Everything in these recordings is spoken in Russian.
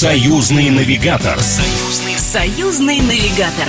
Союзный навигатор. Союзный, союзный навигатор.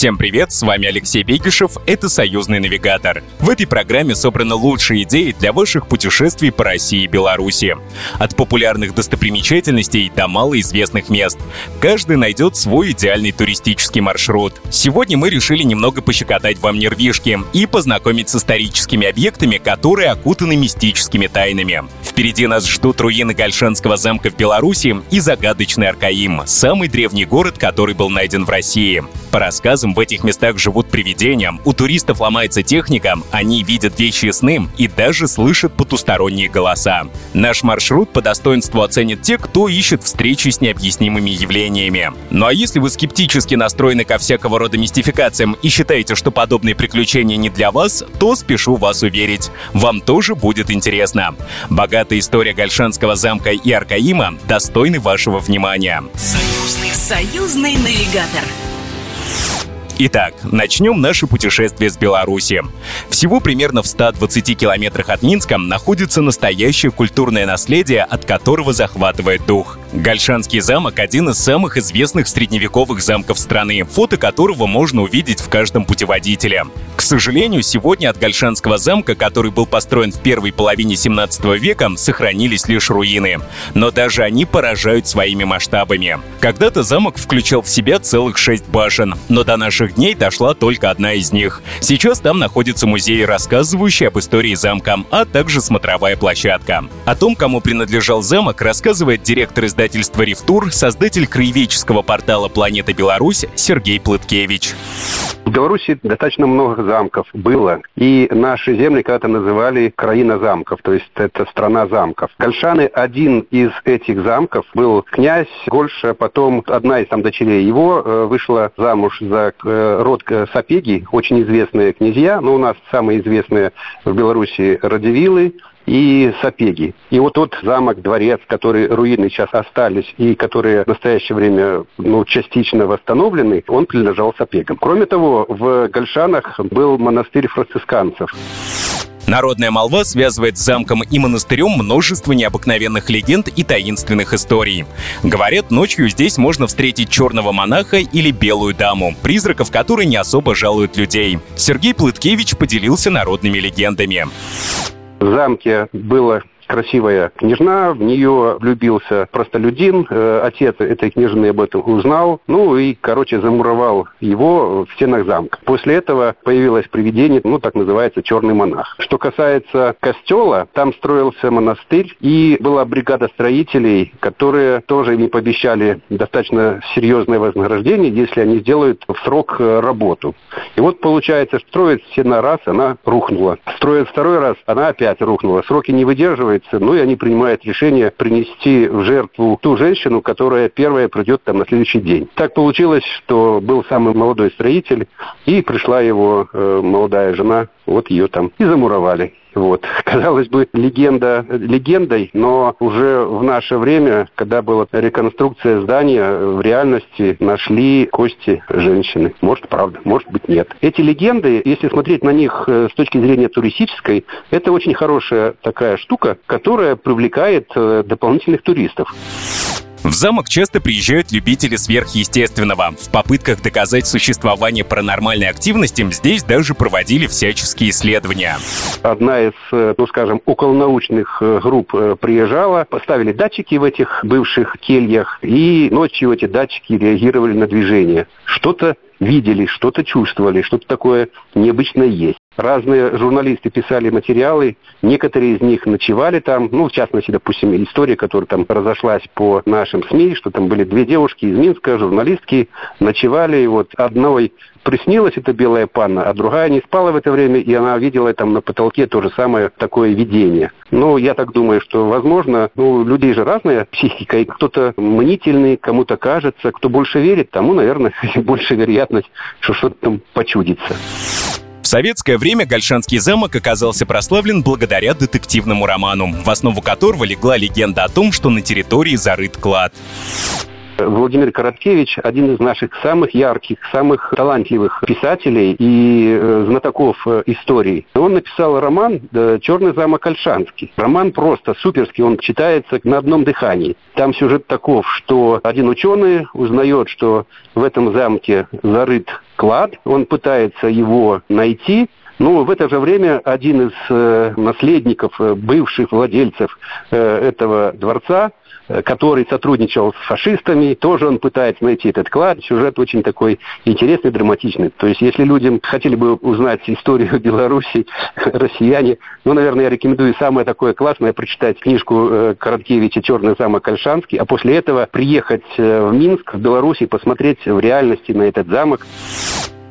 Всем привет, с вами Алексей Бегишев, это «Союзный навигатор». В этой программе собраны лучшие идеи для ваших путешествий по России и Беларуси. От популярных достопримечательностей до малоизвестных мест. Каждый найдет свой идеальный туристический маршрут. Сегодня мы решили немного пощекотать вам нервишки и познакомить с историческими объектами, которые окутаны мистическими тайнами. Впереди нас ждут руины Гальшанского замка в Беларуси и загадочный Аркаим, самый древний город, который был найден в России. По рассказам в этих местах живут привидения, у туристов ломается техника, они видят вещи и сны и даже слышат потусторонние голоса. Наш маршрут по достоинству оценят те, кто ищет встречи с необъяснимыми явлениями. Ну а если вы скептически настроены ко всякого рода мистификациям и считаете, что подобные приключения не для вас, то спешу вас уверить, вам тоже будет интересно. Богатая история Гальшанского замка и Аркаима достойны вашего внимания. Союзный, союзный навигатор. Итак, начнем наше путешествие с Беларуси. Всего примерно в 120 километрах от Минска находится настоящее культурное наследие, от которого захватывает дух. Гальшанский замок – один из самых известных средневековых замков страны, фото которого можно увидеть в каждом путеводителе. К сожалению, сегодня от Гальшанского замка, который был построен в первой половине 17 века, сохранились лишь руины. Но даже они поражают своими масштабами. Когда-то замок включал в себя целых шесть башен, но до наших наших дней дошла только одна из них. Сейчас там находится музей, рассказывающий об истории замка, а также смотровая площадка. О том, кому принадлежал замок, рассказывает директор издательства «Рифтур», создатель краеведческого портала «Планета Беларусь» Сергей Плыткевич. В Беларуси достаточно много замков было. И наши земли когда-то называли краина замков, то есть это страна замков. Гольшаны один из этих замков был князь Гольша, потом одна из там дочерей его э, вышла замуж за э, род э, Сапеги, очень известные князья, но у нас самые известные в Беларуси Радивилы, и Сапеги. И вот тот замок, дворец, который руины сейчас остались и которые в настоящее время ну, частично восстановлены, он принадлежал Сапегам. Кроме того, в Гольшанах был монастырь францисканцев. Народная молва связывает с замком и монастырем множество необыкновенных легенд и таинственных историй. Говорят, ночью здесь можно встретить черного монаха или белую даму, призраков которой не особо жалуют людей. Сергей Плыткевич поделился народными легендами. В замке было красивая княжна, в нее влюбился простолюдин, э, отец этой княжны об этом узнал, ну и, короче, замуровал его в стенах замка. После этого появилось привидение, ну, так называется, черный монах. Что касается костела, там строился монастырь, и была бригада строителей, которые тоже не пообещали достаточно серьезное вознаграждение, если они сделают в срок э, работу. И вот получается, строят стена раз, она рухнула. Строят второй раз, она опять рухнула. Сроки не выдерживает, делается, ну и они принимают решение принести в жертву ту женщину, которая первая придет там на следующий день. Так получилось, что был самый молодой строитель, и пришла его э, молодая жена, вот ее там и замуровали. Вот. Казалось бы, легенда легендой, но уже в наше время, когда была реконструкция здания, в реальности нашли кости женщины. Может, правда, может быть, нет. Эти легенды, если смотреть на них э, с точки зрения туристической, это очень хорошая такая штука, которая привлекает э, дополнительных туристов. В замок часто приезжают любители сверхъестественного. В попытках доказать существование паранормальной активности здесь даже проводили всяческие исследования. Одна из, э, ну скажем, околонаучных э, групп э, приезжала, поставили датчики в этих бывших кельях, и ночью эти датчики реагировали на движение. Что-то видели, что-то чувствовали, что-то такое необычное есть. Разные журналисты писали материалы, некоторые из них ночевали там, ну, в частности, допустим, история, которая там разошлась по нашим СМИ, что там были две девушки из Минска, журналистки, ночевали, и вот одной приснилась эта белая панна, а другая не спала в это время, и она видела там на потолке то же самое такое видение. Ну, я так думаю, что, возможно, ну, людей же разная психика, и кто-то мнительный, кому-то кажется, кто больше верит, тому, наверное, больше вероятность, что что-то там почудится. Советское время Гальшанский замок оказался прославлен благодаря детективному роману, в основу которого легла легенда о том, что на территории зарыт клад. Владимир Короткевич один из наших самых ярких, самых талантливых писателей и э, знатоков э, истории. Он написал роман «Черный замок Ольшанский». Роман просто суперский, он читается на одном дыхании. Там сюжет таков, что один ученый узнает, что в этом замке зарыт клад, он пытается его найти, ну, в это же время один из э, наследников, э, бывших владельцев э, этого дворца, э, который сотрудничал с фашистами, тоже он пытается найти этот клад. Сюжет очень такой интересный, драматичный. То есть, если людям хотели бы узнать историю Беларуси, россияне, ну, наверное, я рекомендую самое такое классное прочитать книжку э, Короткевича «Черный замок Ольшанский», а после этого приехать э, в Минск, в Беларуси, посмотреть в реальности на этот замок.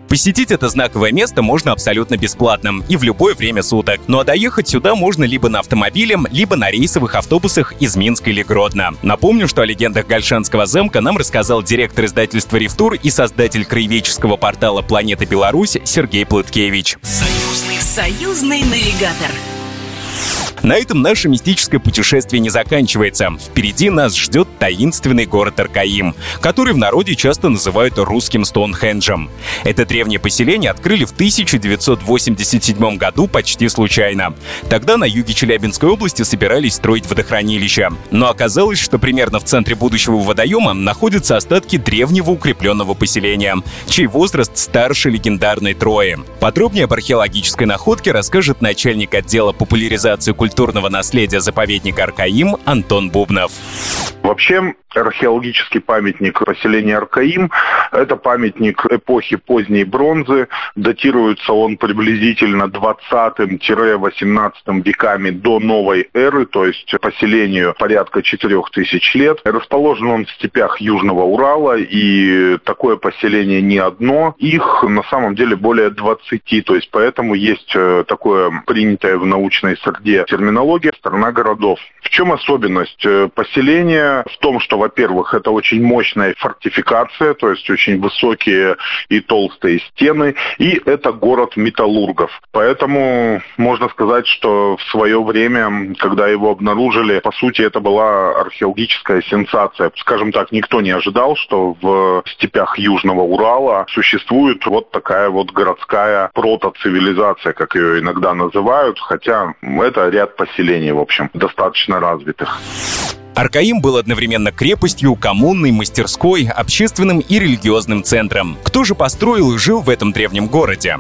Посетить это знаковое место можно абсолютно бесплатно и в любое время суток. Ну а доехать сюда можно либо на автомобиле, либо на рейсовых автобусах из Минска или Гродно. Напомню, что о легендах Гальшанского замка нам рассказал директор издательства «Ревтур» и создатель краеведческого портала «Планета Беларусь» Сергей Плыткевич. Союзный, союзный навигатор. На этом наше мистическое путешествие не заканчивается. Впереди нас ждет таинственный город Аркаим, который в народе часто называют русским Стоунхенджем. Это древнее поселение открыли в 1987 году почти случайно. Тогда на юге Челябинской области собирались строить водохранилище. Но оказалось, что примерно в центре будущего водоема находятся остатки древнего укрепленного поселения, чей возраст старше легендарной Трои. Подробнее об археологической находке расскажет начальник отдела популяризации культуры культурного наследия заповедника Аркаим Антон Бубнов. Вообще, археологический памятник поселения Аркаим. Это памятник эпохи поздней бронзы. Датируется он приблизительно 20-18 веками до новой эры, то есть поселению порядка 4000 лет. Расположен он в степях Южного Урала, и такое поселение не одно. Их на самом деле более 20, то есть поэтому есть э, такое принятое в научной среде терминология «страна городов». В чем особенность э, поселения? В том, что во-первых, это очень мощная фортификация, то есть очень высокие и толстые стены, и это город металлургов. Поэтому можно сказать, что в свое время, когда его обнаружили, по сути, это была археологическая сенсация. Скажем так, никто не ожидал, что в степях Южного Урала существует вот такая вот городская протоцивилизация, как ее иногда называют, хотя это ряд поселений, в общем, достаточно развитых. Аркаим был одновременно крепостью, коммунной, мастерской, общественным и религиозным центром. Кто же построил и жил в этом древнем городе?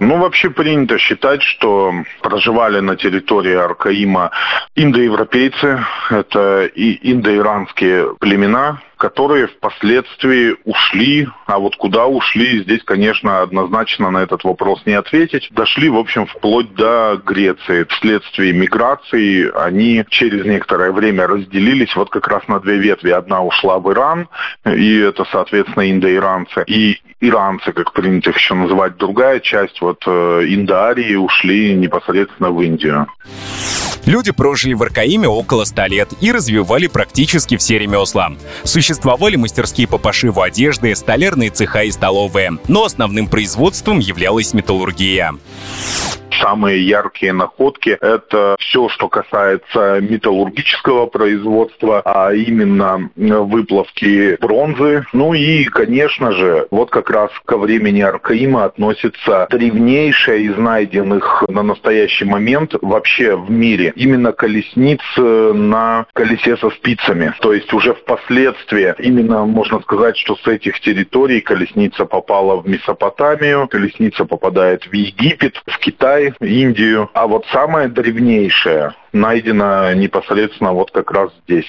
Ну, вообще принято считать, что проживали на территории Аркаима индоевропейцы, это и индоиранские племена, которые впоследствии ушли, а вот куда ушли, здесь, конечно, однозначно на этот вопрос не ответить. Дошли, в общем, вплоть до Греции. Вследствие миграции они через некоторое время разделились вот как раз на две ветви. Одна ушла в Иран, и это, соответственно, индоиранцы. И иранцы, как принято их еще называть, другая часть, вот э, Индоарии, ушли непосредственно в Индию. Люди прожили в Аркаиме около 100 лет и развивали практически все ремесла. Существовали мастерские по пошиву одежды, столярные цеха и столовые, но основным производством являлась металлургия самые яркие находки – это все, что касается металлургического производства, а именно выплавки бронзы. Ну и, конечно же, вот как раз ко времени Аркаима относится древнейшая из найденных на настоящий момент вообще в мире именно колесниц на колесе со спицами. То есть уже впоследствии именно можно сказать, что с этих территорий колесница попала в Месопотамию, колесница попадает в Египет, в Китай, Индию. А вот самое древнейшее найдено непосредственно вот как раз здесь.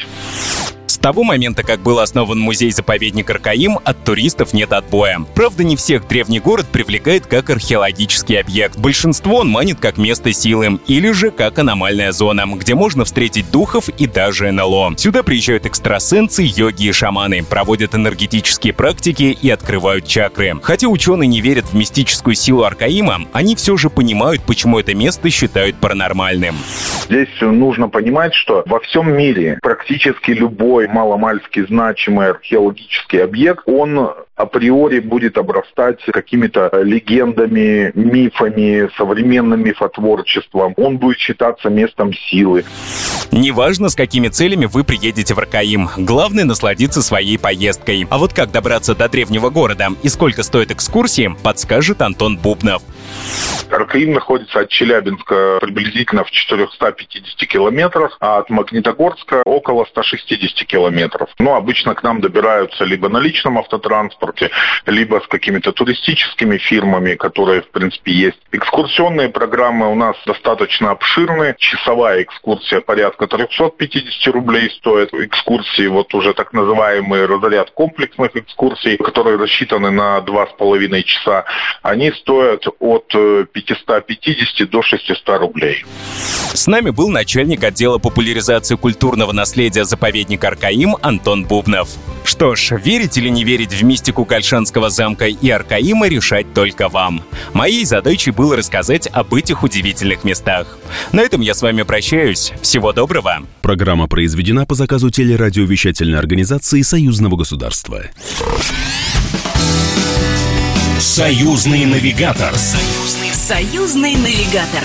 Того момента, как был основан музей-заповедник Аркаим, от туристов нет отбоя. Правда, не всех древний город привлекает как археологический объект. Большинство он манит как место силы или же как аномальная зона, где можно встретить духов и даже НЛО. Сюда приезжают экстрасенсы, йоги и шаманы, проводят энергетические практики и открывают чакры. Хотя ученые не верят в мистическую силу Аркаима, они все же понимают, почему это место считают паранормальным. Здесь нужно понимать, что во всем мире практически любой маломальски значимый археологический объект, он априори будет обрастать какими-то легендами, мифами, современным мифотворчеством. Он будет считаться местом силы. Неважно, с какими целями вы приедете в Аркаим. Главное — насладиться своей поездкой. А вот как добраться до древнего города и сколько стоит экскурсии, подскажет Антон Бубнов. Аркаим находится от Челябинска приблизительно в 450 километрах, а от Магнитогорска около 160 километров. Но обычно к нам добираются либо на личном автотранспорте, либо с какими-то туристическими фирмами, которые, в принципе, есть. Экскурсионные программы у нас достаточно обширные. Часовая экскурсия порядка 350 рублей стоит. Экскурсии, вот уже так называемый разряд комплексных экскурсий, которые рассчитаны на 2,5 часа, они стоят от 550 до 600 рублей. С нами был начальник отдела популяризации культурного наследия заповедника Аркаим Антон Бубнов. Что ж, верить или не верить в мистику Кальшанского замка и Аркаима решать только вам. Моей задачей было рассказать об этих удивительных местах. На этом я с вами прощаюсь. Всего доброго. Программа произведена по заказу телерадиовещательной организации Союзного государства. Союзный навигатор. Союзный, союзный навигатор.